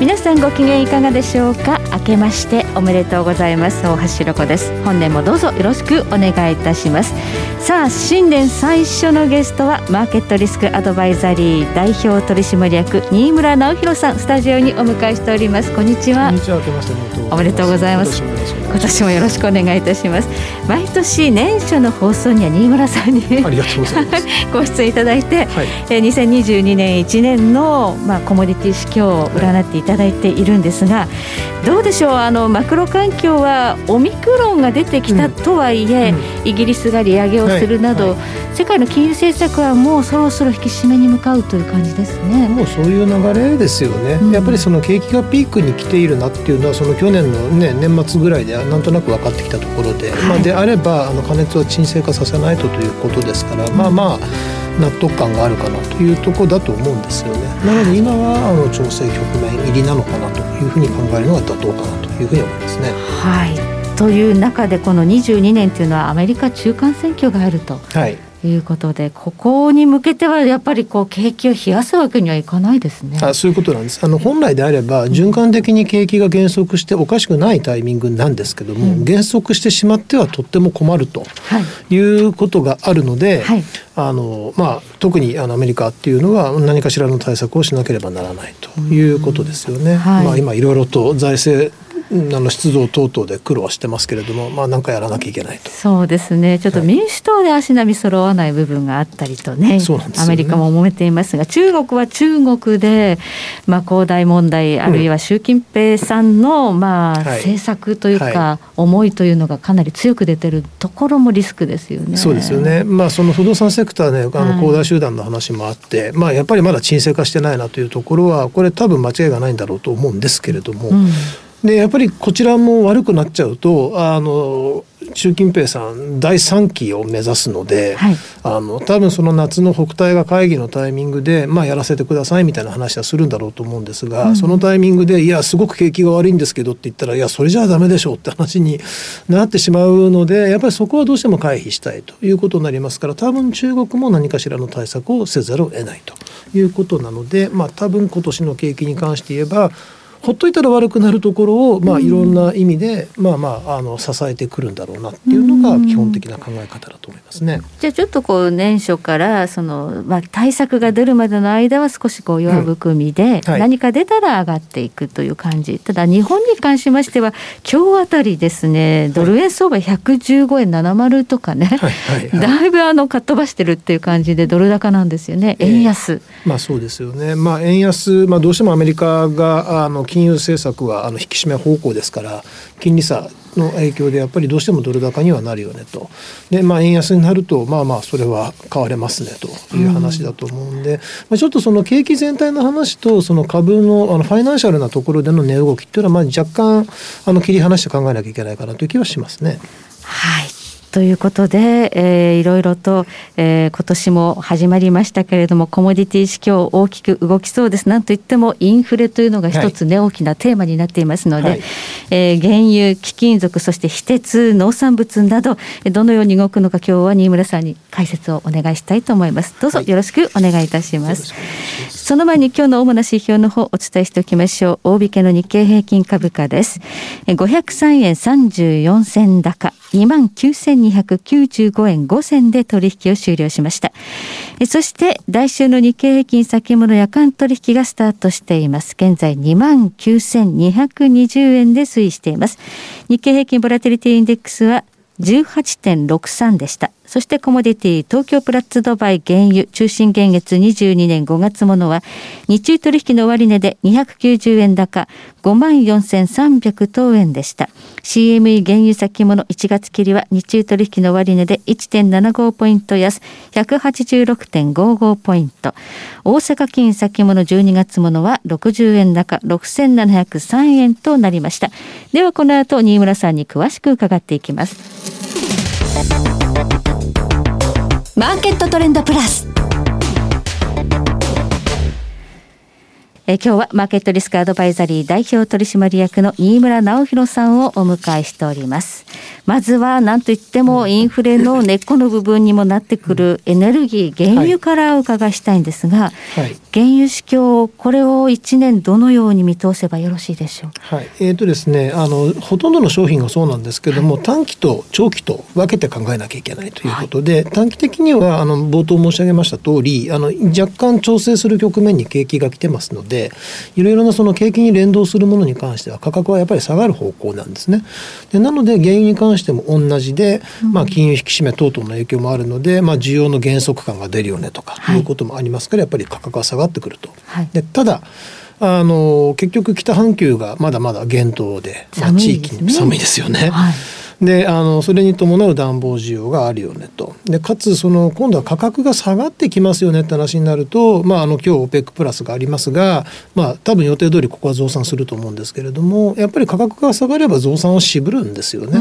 皆さんご機嫌いかがでしょうか？明けましておめでとうございます。大橋ろ子です。本年もどうぞよろしくお願いいたします。さあ新年最初のゲストはマーケットリスクアドバイザリー代表取締役新村直弘さん。スタジオにお迎えしております。こんにちは。こんにちは。おめでとうございます今年もよろしくお願いいたします。毎年年初の放送には新村さんにご出演いただいて、はい、え2022年1年のまあコモディティ市況を占っていただいているんですが、どうでしょうあのマクロ環境はオミクロンが出てきたとはいえ、うんうん、イギリスが利上げをするなど、はい。はい、世界の金融政策はもうそろそろ引き締めに向かうという感じですね。もうそういう流れですよね、うん、やっぱりその景気がピークに来ているなっていうのはその去年の、ね、年末ぐらいでなんとなく分かってきたところで、はい、まあ、であればあの加熱は沈静化させないとということですから、まあまあ納得感があるかなというところだと思うんですよね。なので今はあの調整局面入りなのかなというふうに考えるのが妥当かなというふうに思いますね。はい。という中でこの22年というのはアメリカ中間選挙があると。はいいうことでここに向けてはやっぱりこう景気を冷やすわけにはいかないですね。あそういうことなんです。あの本来であれば循環的に景気が減速しておかしくないタイミングなんですけども、うん、減速してしまってはとっても困るということがあるので、はい、あのまあ特にあのアメリカっていうのは何かしらの対策をしなければならないということですよね。うんはい、まあ今いろいろと財政あの出動等々で苦労はしてますけれども、まあ、なんかやらなきゃいけないと。そうですね、ちょっと民主党で足並み揃わない部分があったりとね、はい、アメリカも揉めていますが、中国は中国で、まあ、恒大問題、あるいは習近平さんの、まあ、政策というか、思いというのがかなり強く出てるところもリスクですよね。そうですよね、まあ、その不動産セクターね、あの恒大集団の話もあって、まあ、やっぱりまだ沈静化してないなというところは、これ、多分間違いがないんだろうと思うんですけれども。うんでやっぱりこちらも悪くなっちゃうとあの習近平さん第3期を目指すので、はい、あの多分その夏の北戴河会議のタイミングで、まあ、やらせてくださいみたいな話はするんだろうと思うんですが、うん、そのタイミングで「いやすごく景気が悪いんですけど」って言ったら「いやそれじゃあダメでしょ」うって話になってしまうのでやっぱりそこはどうしても回避したいということになりますから多分中国も何かしらの対策をせざるを得ないということなので、まあ、多分今年の景気に関して言えばほっといたら悪くなるところを、まあ、いろんな意味で、まあまああの支えてくるんだろうなっていうのが基本的な考え方だと思いますね。じゃあちょっとこう年初からその、まあ、対策が出るまでの間は少しこう弱含みで、うん。はい、何か出たら上がっていくという感じ。ただ日本に関しましては今日あたりですねドル円相場115円70とかね、はい。はい。はい、だいぶあのかっ飛ばしてるっていう感じでドル高なんですよね。円安。えー、まあそうですよね、まあ、円安、まあ、どうしてもアメリカがあの金融政策はあの引き締め方向ですから金利差の影響でやっぱりどうしてもドル高にはなるよねと。で、まあ、円安になるとまあまあそれは買われますねという話だと思うんで、うん、まあ、ちょっとその景気全体の話とその株のあのファイナンシャルなところでの値動きっていうのはまあ若干あの切り離して考えなきゃいけないかなという気はしますね。はいということで、えー、いろいろと、えー、今年も始まりましたけれどもコモディティ市況大きく動きそうです。なんといってもインフレというのが一つね、はい、大きなテーマになっていますので、はい、えー、原油貴金属そして非鉄農産物などどのように動くのか今日は新村さんに解説をお願いしたいと思います。どうぞよろしくお願いいたします、はい、その前に今日の主な指標の方お伝えしておきましょう。大引けの日経平均株価です。503円34銭高29,295円5銭で取引を終了しました。そして来週の日経平均先物夜間取引がスタートしています。現在29,220円で推移しています。日経平均ボラテリティインデックスは18.63でした。そしてコモディティ東京プラッツドバイ原油中心現月22年5月ものは日中取引の終値で290円高5万4300等円でした。CME 原油先物1月切りは日中取引の終値で1.75ポイント安186.55ポイント。大阪金先物12月ものは60円高6703円となりました。ではこの後新村さんに詳しく伺っていきます。マーケットトレンドプラス。え今日はマーケットリスクアドバイザリー代表取締役の新村直弘さんをお迎えしております。まずは何といってもインフレの根っこの部分にもなってくるエネルギー原油からお伺いしたいんですが、はい、原油市況これを1年どのように見通せばよろしいでしょう？はい。えーとですね、あのほとんどの商品がそうなんですけども、短期と長期と分けて考えなきゃいけないということで、はい、短期的にはあの冒頭申し上げました通りあの若干調整する局面に景気が来てますのででいろいろなその景気に連動するものに関しては価格はやっぱり下がる方向なんですね。でなので原油に関しても同じで、まあ、金融引き締め等々の影響もあるので、まあ、需要の減速感が出るよねとかいうこともありますから、やっぱり価格は下がってくると。はい、でただあの結局北半球がまだまだ厳冬で、まあ、地域に寒いですよね。はいであのそれに伴う暖房需要があるよねとでかつその今度は価格が下がってきますよねって話になると、まあ、あの今日 OPEC プラスがありますが、まあ、多分予定通りここは増産すると思うんですけれどもやっぱり価格が下がれば増産を渋るんですよね。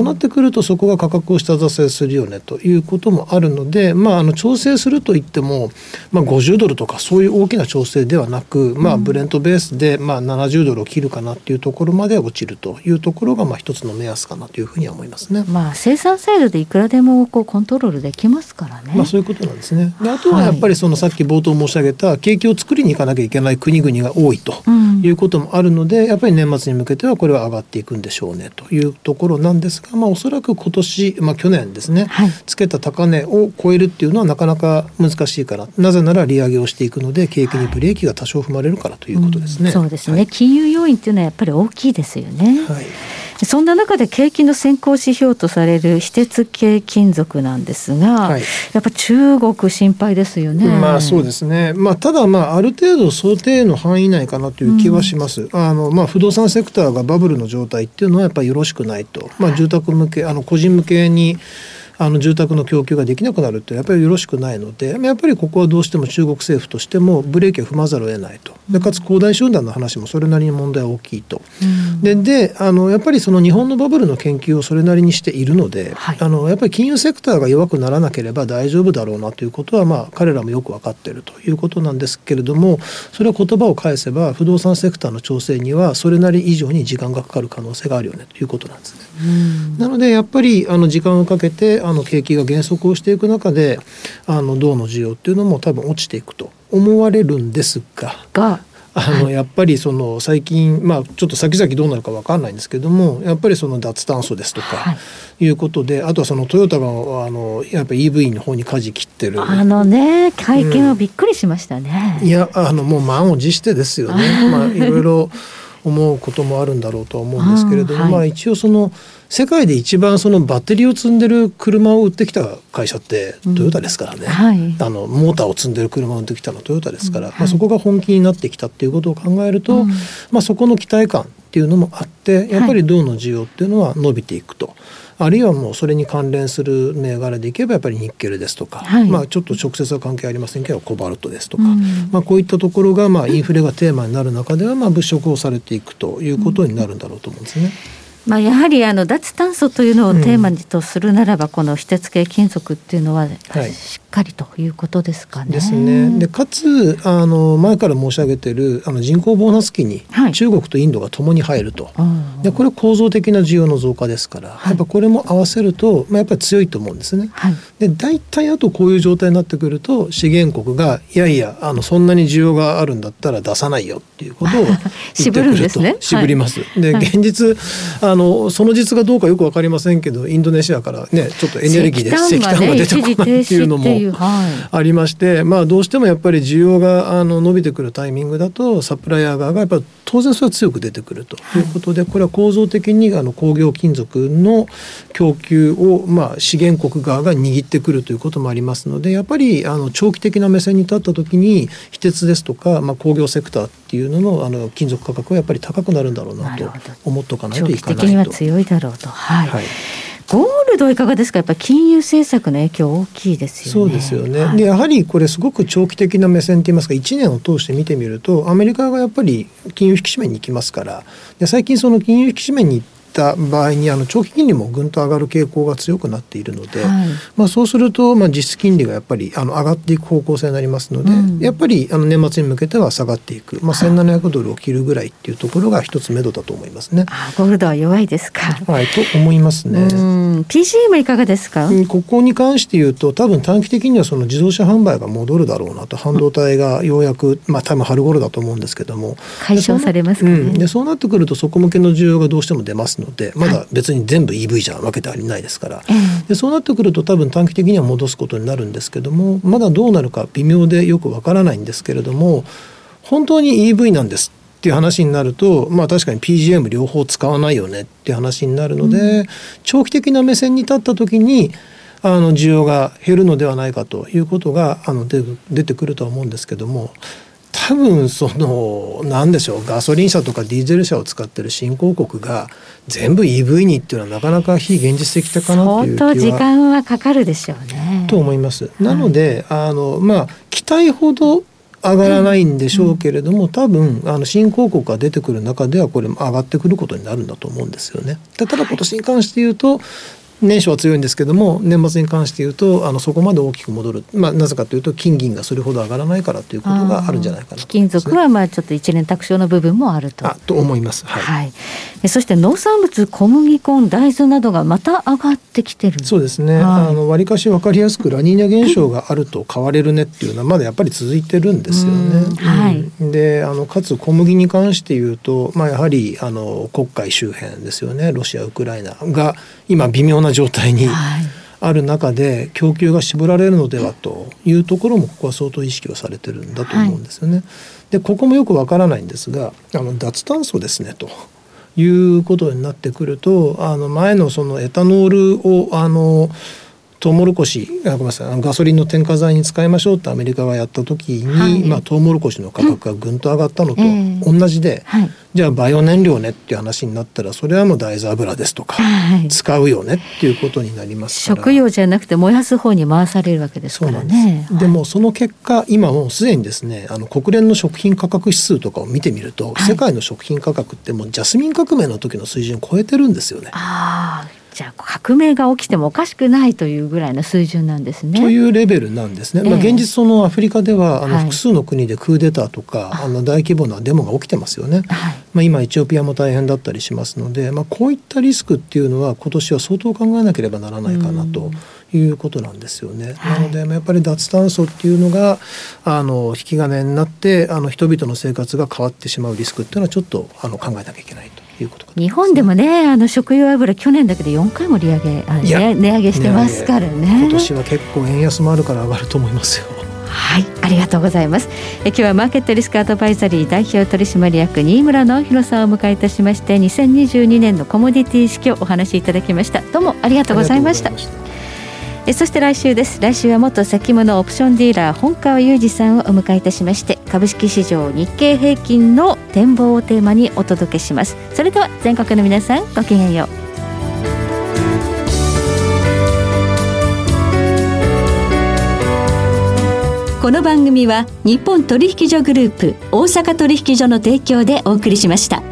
となってくるとそこが価格を下支えするよねということもあるので、まあ、あの調整するといっても、まあ、50ドルとかそういう大きな調整ではなく、まあ、ブレントベースで、まあ、70ドルを切るかなっていうところまで落ちるというところが、まあ、一つの目安かなというふうには思いますね。まあ、生産サイドでいくらでもこうコントロールできますからね。まあ、そういうことなんですね。であとはやっぱりそのさっき冒頭申し上げた景気を作りに行かなきゃいけない国々が多いということもあるので、うん、やっぱり年末に向けてはこれは上がっていくんでしょうねというところなんですが、まあ、おそらく今年、まあ、去年ですね、はい、つけた高値を超えるっていうのはなかなか難しいからなぜなら利上げをしていくので景気にブレーキが多少踏まれるからということですね。うん、そうですね、はい、金融要因っていうのはやっぱり大きいですよね。はいそんな中で景気の先行指標とされる非鉄系金属なんですが、はい、やっぱ中国心配ですよね。まあそうですね。まあただまあある程度想定の範囲内かなという気はします。うん、あのまあ不動産セクターがバブルの状態っていうのはやっぱりよろしくないと。まあ住宅向けあの個人向けにあの住宅の供給ができなくなるってやっぱりよろしくないのでやっぱりここはどうしても中国政府としてもブレーキを踏まざるを得ないとでかつ恒大集団の話もそれなりに問題は大きいと。でであのやっぱりその日本のバブルの研究をそれなりにしているので、はい、あのやっぱり金融セクターが弱くならなければ大丈夫だろうなということは、まあ、彼らもよく分かっているということなんですけれどもそれは言葉を返せば不動産セクターの調整にはそれなり以上に時間がかかる可能性があるよねということなんですね。なのでやっぱりあの時間をかけてあの景気が減速をしていく中であの銅の需要っていうのも多分落ちていくと思われるんですが。があのやっぱりその最近まあちょっと先々どうなるか分かんないんですけどもやっぱりその脱炭素ですとかい。うことで、はい、あとはそのトヨタがあのやっぱ EV の方に舵切ってる。あのね会見はびっくりしましたね、うん、いやあのもう満を持してですよね。まあいろいろ思うこともあるんだろうとは思うんですけれども、はい、まあ一応その世界で一番そのバッテリーを積んでる車を売ってきた会社ってトヨタですからね、あのモーターを積んでる車を売ってきたのはトヨタですから、まあ、そこが本気になってきたっていうことを考えると、うん、まあ、そこの期待感っていうのもあってやっぱり銅の需要っていうのは伸びていくと。あるいはもうそれに関連する銘柄でいけばやっぱりニッケルですとか、はい、まあ、ちょっと直接は関係ありませんけどコバルトですとか、うん、まあ、こういったところがまあインフレがテーマになる中ではまあ物色をされていくということになるんだろうと思うんですね。まあ、やはりあの脱炭素というのをテーマにとするならば、この非鉄系金属っていうのはしっかりということですかね。ですね。でかつあの前から申し上げてるあの人口ボーナス期に中国とインドが共に入ると、はい、でこれ構造的な需要の増加ですから、はい、やっぱこれも合わせると、まあ、やっぱり強いと思うんですね。はい、で大体あとこういう状態になってくると資源国がいやいやあのそんなに需要があるんだったら出さないよっていうことを言ってくると。渋ります。で現実あのその実がどうかよく分かりませんけどインドネシアからねちょっとエネルギーで石炭が出てこないっていうのもありまして、まあどうしてもやっぱり需要があの伸びてくるタイミングだとサプライヤー側がやっぱ当然それは強く出てくるということで、これは構造的にあの工業金属の供給をまあ資源国側が握ってくるということもありますのでやっぱりあの長期的な目線に立った時に非鉄ですとか、まあ、工業セクターっていうののあの金属価格はやっぱり高くなるんだろうなと思っとかないといかないと。強いだろうと。はい、はいゴールドいかがですか？やっぱ金融政策の影響大きいですよね。そうですよね。はい、でやはりこれすごく長期的な目線といいますか1年を通して見てみるとアメリカがやっぱり金融引き締めに行きますからで最近その金融引き締めに行ったった場合にあの長期金利もぐんと上がる傾向が強くなっているので、はいまあ、そうすると、まあ、実質金利がやっぱりあの上がっていく方向性になりますので、うんやっぱりあの年末に向けては下がっていく、まあ、1700ドルを切るぐらいっていうところが一つ目処だと思いますね。あゴールドは弱いですか。はい、と思いますね。うん PGM いかがですか。うんここに関して言うと多分短期的にはその自動車販売が戻るだろうなと半導体がようやく、まあ多分春頃だと思うんですけども解消されますかね。うん、でそうなってくるとそこ向けの需要がどうしても出ますのでまだ別に全部 EV じゃわけではないですから、ええ。でそうなってくると多分短期的には戻すことになるんですけどもまだどうなるか微妙でよくわからないんですけれども本当に EV なんですっていう話になるとまあ確かに PGM 両方使わないよねっていう話になるので、長期的な目線に立った時にあの需要が減るのではないかということがあの出出てくるとは思うんですけども多分その何でしょうガソリン車とかディーゼル車を使ってる新興国が全部 EV にっていうのはなかなか非現実的かなという気は相当時間はかかるでしょうね。と思います。なので、あのまあ期待ほど上がらないんでしょうけれども、多分あの新興国が出てくる中ではこれも上がってくることになるんだと思うんですよね。でただ今年に関して言うと年初は強いんですけども年末に関して言うとあのそこまで大きく戻る、まあ、なぜかというと金銀がそれほど上がらないからということがあるんじゃないかな貴金属はまあちょっと一年卓上の部分もあると。あと思います。はいはい。えそして農産物小麦粉大豆などがまた上がってきてる。そうですね、はいあの割かし分かりやすくラニーニャ現象があると変われるねっていうのはまだやっぱり続いてるんですよね。うんはいうんであのかつ小麦に関して言うと、まあ、やはりあの黒海周辺ですよねロシアウクライナが今微妙な状態にはい。ある中で供給が絞られるのではというところもここは相当意識をされてるんだと思うんですよね。でここもよくわからないんですがあの脱炭素ですねということになってくるとあの前のそのエタノールをあのトウモロコシあごめんなさいガソリンの添加剤に使いましょうってアメリカがやった時に、はいまあ、トウモロコシの価格がぐんと上がったのとええ同じで、はい。じゃあバイオ燃料ねっていう話になったらそれはもう大豆油ですとか、はい使うよねっていうことになりますから。食用じゃなくて燃やす方に回されるわけですからそうなんで。でもその結果今もうすでにですねあの国連の食品価格指数とかを見てみると、はい世界の食品価格ってもうジャスミン革命の時の水準を超えてるんですよね。じゃあ革命が起きてもおかしくないというぐらいの水準なんですね。というレベルなんですね。まあ、ええ現実そのアフリカではあのはい複数の国でクーデターとか、あの大規模なデモが起きてますよね。はい。まあ、今エチオピアも大変だったりしますので、まあ、こういったリスクっていうのは今年は相当考えなければならないかなということなんですよね。はいなのでまあやっぱり脱炭素っていうのがあの引き金になってあの人々の生活が変わってしまうリスクっていうのはちょっとあの考えなきゃいけないということかと思い日本でもね、あの食用油去年だけで4回も利上げ、あね値上げしてますからね。今年は結構円安もあるから上がると思いますよ。はい、ありがとうございます。え今日はマーケットリスクアドバイザリー代表取締役新村直弘さんをお迎えいたしまして、2022年のコモディティ式をお話しいただきました。どうもありがとうございましたえそして来週です。来週は元先物オプションディーラー本川裕二さんをお迎えいたしまして株式市場日経平均の展望をテーマにお届けします。それでは全国の皆さんごきげんよう。この番組は日本取引所グループ大阪取引所の提供でお送りしました。